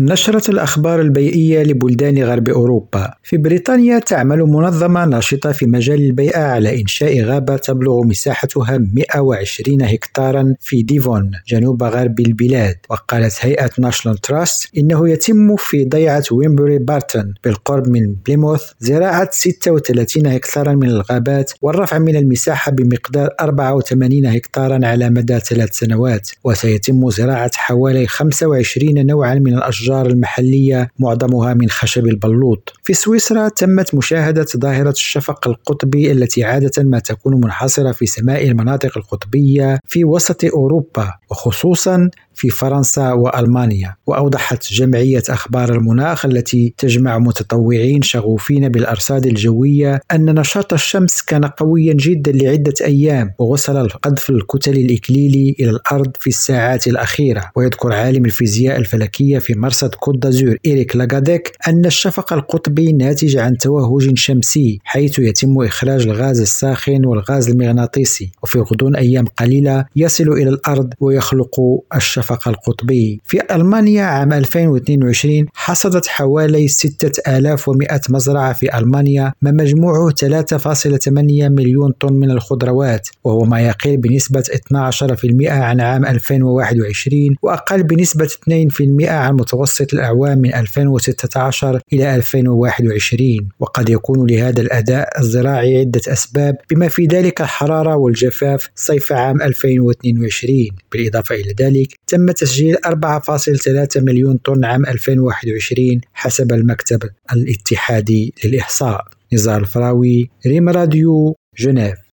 نشرت الأخبار البيئية لبلدان غرب أوروبا. في بريطانيا تعمل منظمة ناشطة في مجال البيئة على إنشاء غابة تبلغ مساحتها 120 هكتارا في ديفون جنوب غرب البلاد. وقالت هيئة ناشونال تراست إنه يتم في ضيعة ويمبري بارتون بالقرب من بليموث زراعة 36 هكتارا من الغابات والرفع من المساحة بمقدار 84 هكتارا على مدى ثلاث سنوات. وسيتم زراعة حوالي 25 نوعا من الأشجار الأشجار المحلية معظمها من خشب البلوط. في سويسرا تمت مشاهدة ظاهرة الشفق القطبي التي عادة ما تكون منحصرة في سماء المناطق القطبية في وسط أوروبا وخصوصا في فرنسا وألمانيا وأوضحت جمعية أخبار المناخ التي تجمع متطوعين شغوفين بالأرصاد الجوية أن نشاط الشمس كان قويا جدا لعدة أيام ووصل القذف الكتل الإكليلي إلى الأرض في الساعات الأخيرة ويذكر عالم الفيزياء الفلكية في مرصد كوت دازور إريك لاغاديك أن الشفق القطبي ناتج عن توهج شمسي حيث يتم إخراج الغاز الساخن والغاز المغناطيسي وفي غضون أيام قليلة يصل إلى الأرض ويخلق الشفق القطبي. في ألمانيا عام 2022 حصدت حوالي 6100 مزرعة في ألمانيا ما مجموعه 3.8 مليون طن من الخضروات وهو ما يقل بنسبة 12% عن عام 2021 وأقل بنسبة 2% عن متوسط الأعوام من 2016 إلى 2021 وقد يكون لهذا الأداء الزراعي عدة أسباب بما في ذلك الحرارة والجفاف صيف عام 2022 بالإضافة إلى ذلك تم تسجيل 4.3 مليون طن عام 2021 حسب المكتب الاتحادي للإحصاء. نزار الفراوي ريم راديو جنيف.